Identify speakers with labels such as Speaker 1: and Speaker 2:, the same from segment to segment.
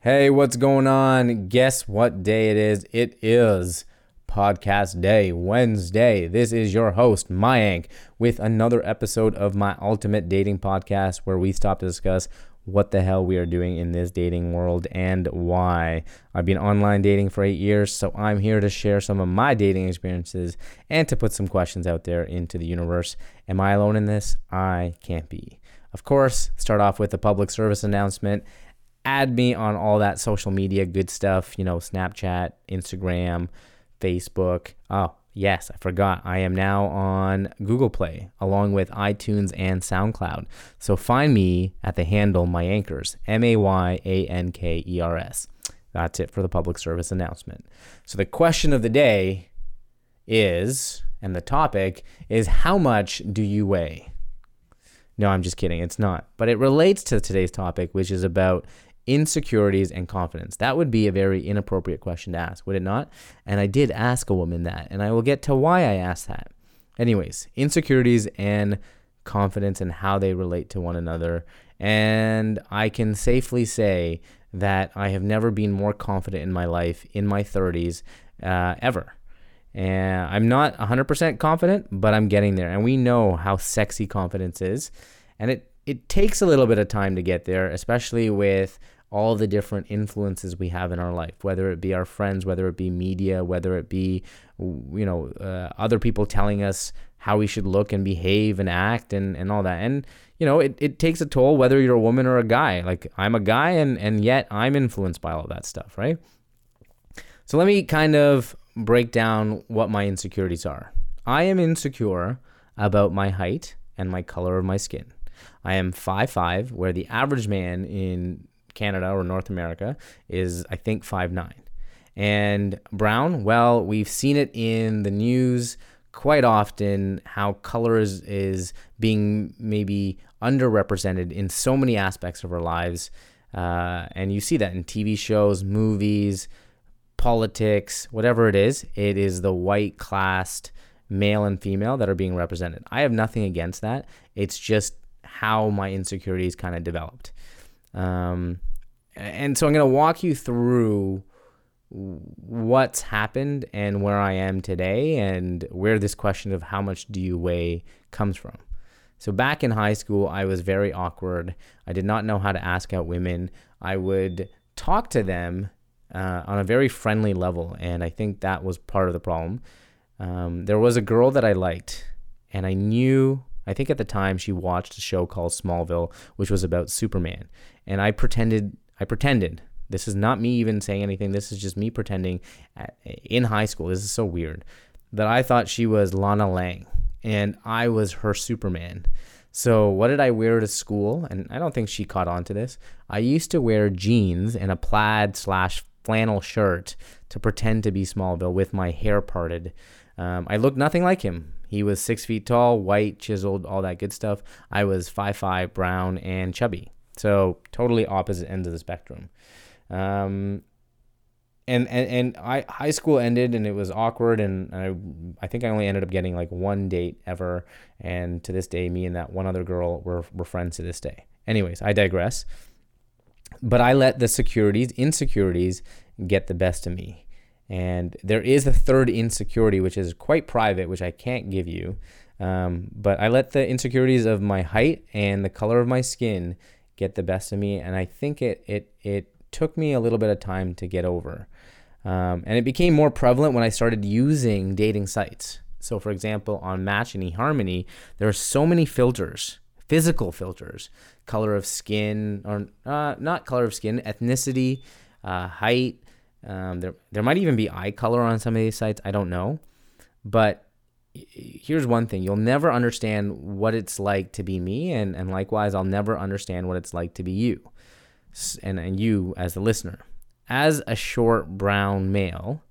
Speaker 1: Hey, what's going on? Guess what day it is? It is podcast day, Wednesday. This is your host, Mayank, with another episode of my ultimate dating podcast where we stop to discuss what the hell we are doing in this dating world and why. I've been online dating for eight years, so I'm here to share some of my dating experiences and to put some questions out there into the universe. Am I alone in this? I can't be. Of course, start off with a public service announcement add me on all that social media good stuff, you know, Snapchat, Instagram, Facebook. Oh, yes, I forgot. I am now on Google Play along with iTunes and SoundCloud. So find me at the handle Mayankers, M A Y A N K E R S. That's it for the public service announcement. So the question of the day is, and the topic is, how much do you weigh? No, I'm just kidding. It's not. But it relates to today's topic, which is about insecurities and confidence? That would be a very inappropriate question to ask, would it not? And I did ask a woman that, and I will get to why I asked that. Anyways, insecurities and confidence and how they relate to one another. And I can safely say that I have never been more confident in my life in my 30s uh, ever. And I'm not 100% confident, but I'm getting there. And we know how sexy confidence is. And it, it takes a little bit of time to get there, especially with all the different influences we have in our life, whether it be our friends, whether it be media, whether it be, you know, uh, other people telling us how we should look and behave and act and, and all that. And, you know, it, it takes a toll whether you're a woman or a guy. Like I'm a guy and, and yet I'm influenced by all that stuff, right? So let me kind of break down what my insecurities are. I am insecure about my height and my color of my skin. I am 5'5, where the average man in Canada or North America is, I think, five nine. And brown, well, we've seen it in the news quite often how color is, is being maybe underrepresented in so many aspects of our lives. Uh, and you see that in TV shows, movies, politics, whatever it is, it is the white classed male and female that are being represented. I have nothing against that. It's just how my insecurities kind of developed. Um, and so I'm going to walk you through what's happened and where I am today and where this question of how much do you weigh comes from. So back in high school, I was very awkward. I did not know how to ask out women. I would talk to them uh, on a very friendly level, and I think that was part of the problem. Um, there was a girl that I liked, and I knew I think at the time she watched a show called Smallville, which was about Superman. And I pretended, I pretended, this is not me even saying anything, this is just me pretending at, in high school, this is so weird, that I thought she was Lana Lang and I was her Superman. So what did I wear to school? And I don't think she caught on to this. I used to wear jeans and a plaid slash flannel shirt to pretend to be Smallville with my hair parted. Um, I looked nothing like him. He was six feet tall, white, chiseled, all that good stuff. I was five five, brown, and chubby. So totally opposite ends of the spectrum. Um, and and and I high school ended and it was awkward and I I think I only ended up getting like one date ever and to this day me and that one other girl were were friends to this day. Anyways, I digress. But I let the securities, insecurities get the best of me. And there is a third insecurity, which is quite private, which I can't give you. Um, but I let the insecurities of my height and the color of my skin get the best of me, and I think it it it took me a little bit of time to get over. Um, and it became more prevalent when I started using dating sites. So, for example, on Match and eHarmony, there are so many filters, physical filters, color of skin, or uh, not color of skin, ethnicity, uh, height, um, there, there might even be eye color on some of these sites. I don't know. But here's one thing you'll never understand what it's like to be me. And, and likewise, I'll never understand what it's like to be you and, and you as the listener. As a short brown male,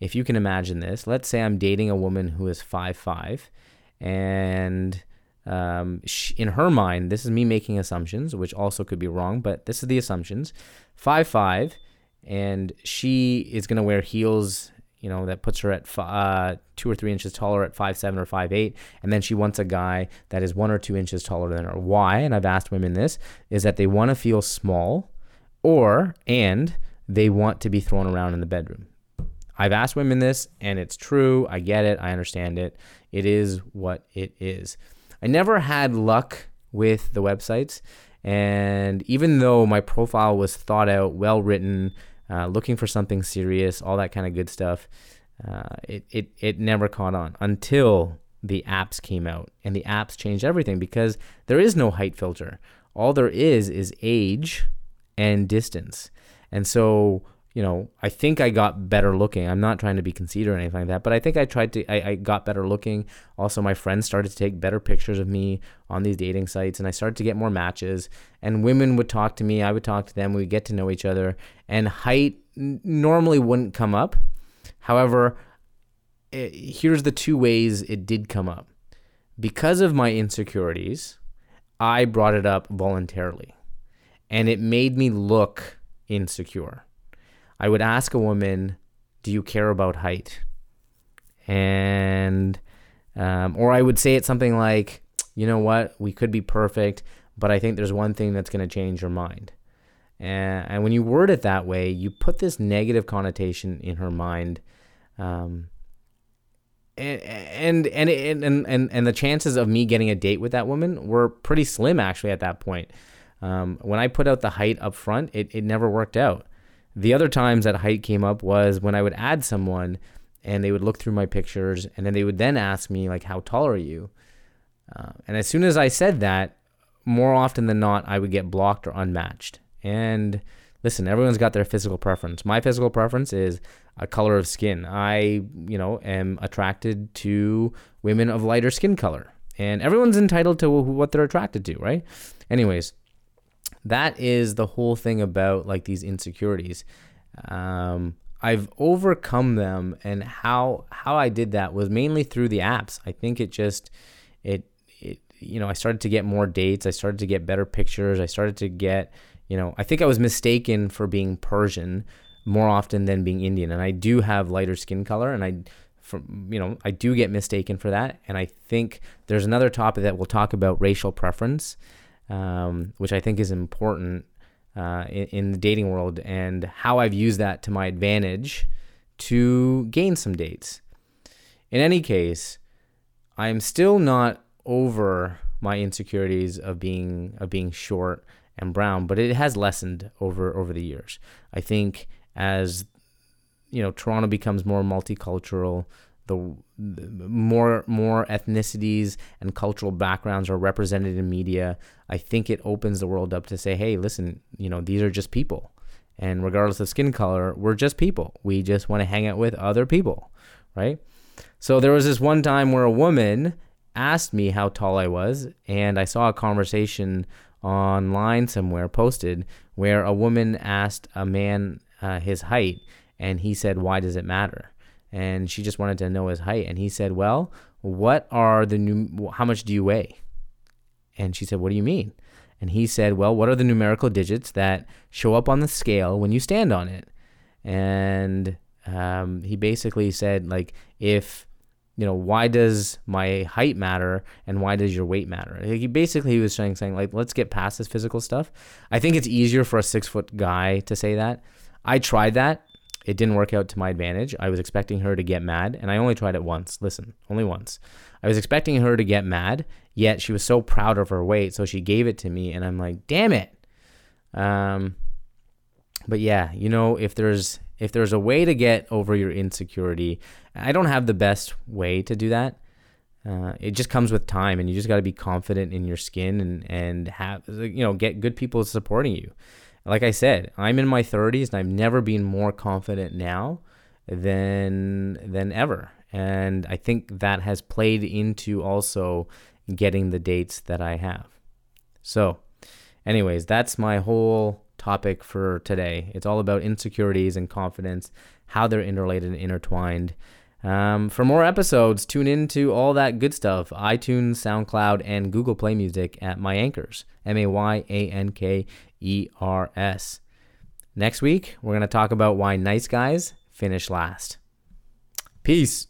Speaker 1: if you can imagine this, let's say I'm dating a woman who is five five, and um, she, in her mind, this is me making assumptions, which also could be wrong, but this is the assumptions. Five five and she is going to wear heels you know that puts her at uh, two or three inches taller at five seven or five eight and then she wants a guy that is one or two inches taller than her why and i've asked women this is that they want to feel small or and they want to be thrown around in the bedroom. I've asked women this and it's true. I get it. I understand it. It is what it is. I never had luck with the websites. And even though my profile was thought out, well written, uh, looking for something serious, all that kind of good stuff, uh, it, it, it never caught on until the apps came out. And the apps changed everything because there is no height filter. All there is is age and distance. And so you know, I think I got better looking. I'm not trying to be conceited or anything like that, but I think I tried to, I, I, got better looking. Also, my friends started to take better pictures of me on these dating sites, and I started to get more matches. And women would talk to me, I would talk to them, we'd get to know each other. And height normally wouldn't come up. However, it, here's the two ways it did come up. Because of my insecurities, I brought it up voluntarily, and it made me look insecure I would ask a woman, "Do you care about height?" And um, or I would say it something like, "You know what? We could be perfect, but I think there's one thing that's going to change your mind." And, and, when you word it that way, you put this negative connotation in her mind. Um, and and, and and and the chances of me getting a date with that woman were pretty slim actually at that point. Um, when I put out the height up front, it, it never worked out. The other times that height came up was when I would add someone and they would look through my pictures and then they would then ask me like how tall are you? Uh, and as soon as i said that more often than not i would get blocked or unmatched. And listen everyone's got their physical preference. My physical preference is a color of skin. I you know am attracted to women of lighter skin color. And everyone's entitled to what they're attracted to right? Anyways that is the whole thing about like these insecurities. Um, I've overcome them, and how how I did that was mainly through the apps. I think it just it it you know I started to get more dates. I started to get better pictures. I started to get you know I think I was mistaken for being Persian more often than being Indian, and I do have lighter skin color, and I from you know I do get mistaken for that, and I think there's another topic that we'll talk about racial preference um, which I think is important uh, in, in, the dating world and how I've used that to my advantage to gain some dates. In any case, I'm still not over my insecurities of being of being short and brown, but it has lessened over over the years. I think as you know, Toronto becomes more multicultural, the, the more more ethnicities and cultural backgrounds are represented in media, I think it opens the world up to say, hey, listen, you know, these are just people. And regardless of skin color, we're just people. We just want to hang out with other people, right? So there was this one time where a woman asked me how tall I was, and I saw a conversation online somewhere posted where a woman asked a man uh, his height, and he said, Why does it matter? And she just wanted to know his height. And he said, "Well, what are the new? How much do you weigh?" And she said, "What do you mean?" And he said, "Well, what are the numerical digits that show up on the scale when you stand on it?" And um, he basically said, like, if you know, why does my height matter and why does your weight matter? Like He basically he was saying, saying like, let's get past this physical stuff. I think it's easier for a six foot guy to say that. I tried that it didn't work out to my advantage. I was expecting her to get mad, and I only tried it once. Listen, only once. I was expecting her to get mad, yet she was so proud of her weight, so she gave it to me, and I'm like, damn it. Um, but yeah, you know, if there's if there's a way to get over your insecurity, I don't have the best way to do that. Uh, it just comes with time, and you just got to be confident in your skin and and have you know get good people supporting you like I said, I'm in my 30s and I've never been more confident now than than ever. And I think that has played into also getting the dates that I have. So, anyways, that's my whole topic for today. It's all about insecurities and confidence, how they're interrelated and intertwined. Um, for more episodes, tune in to all that good stuff iTunes, SoundCloud, and Google Play Music at Mayankers, M A Y A N K E R S. Next week, we're going to talk about why nice guys finish last. Peace.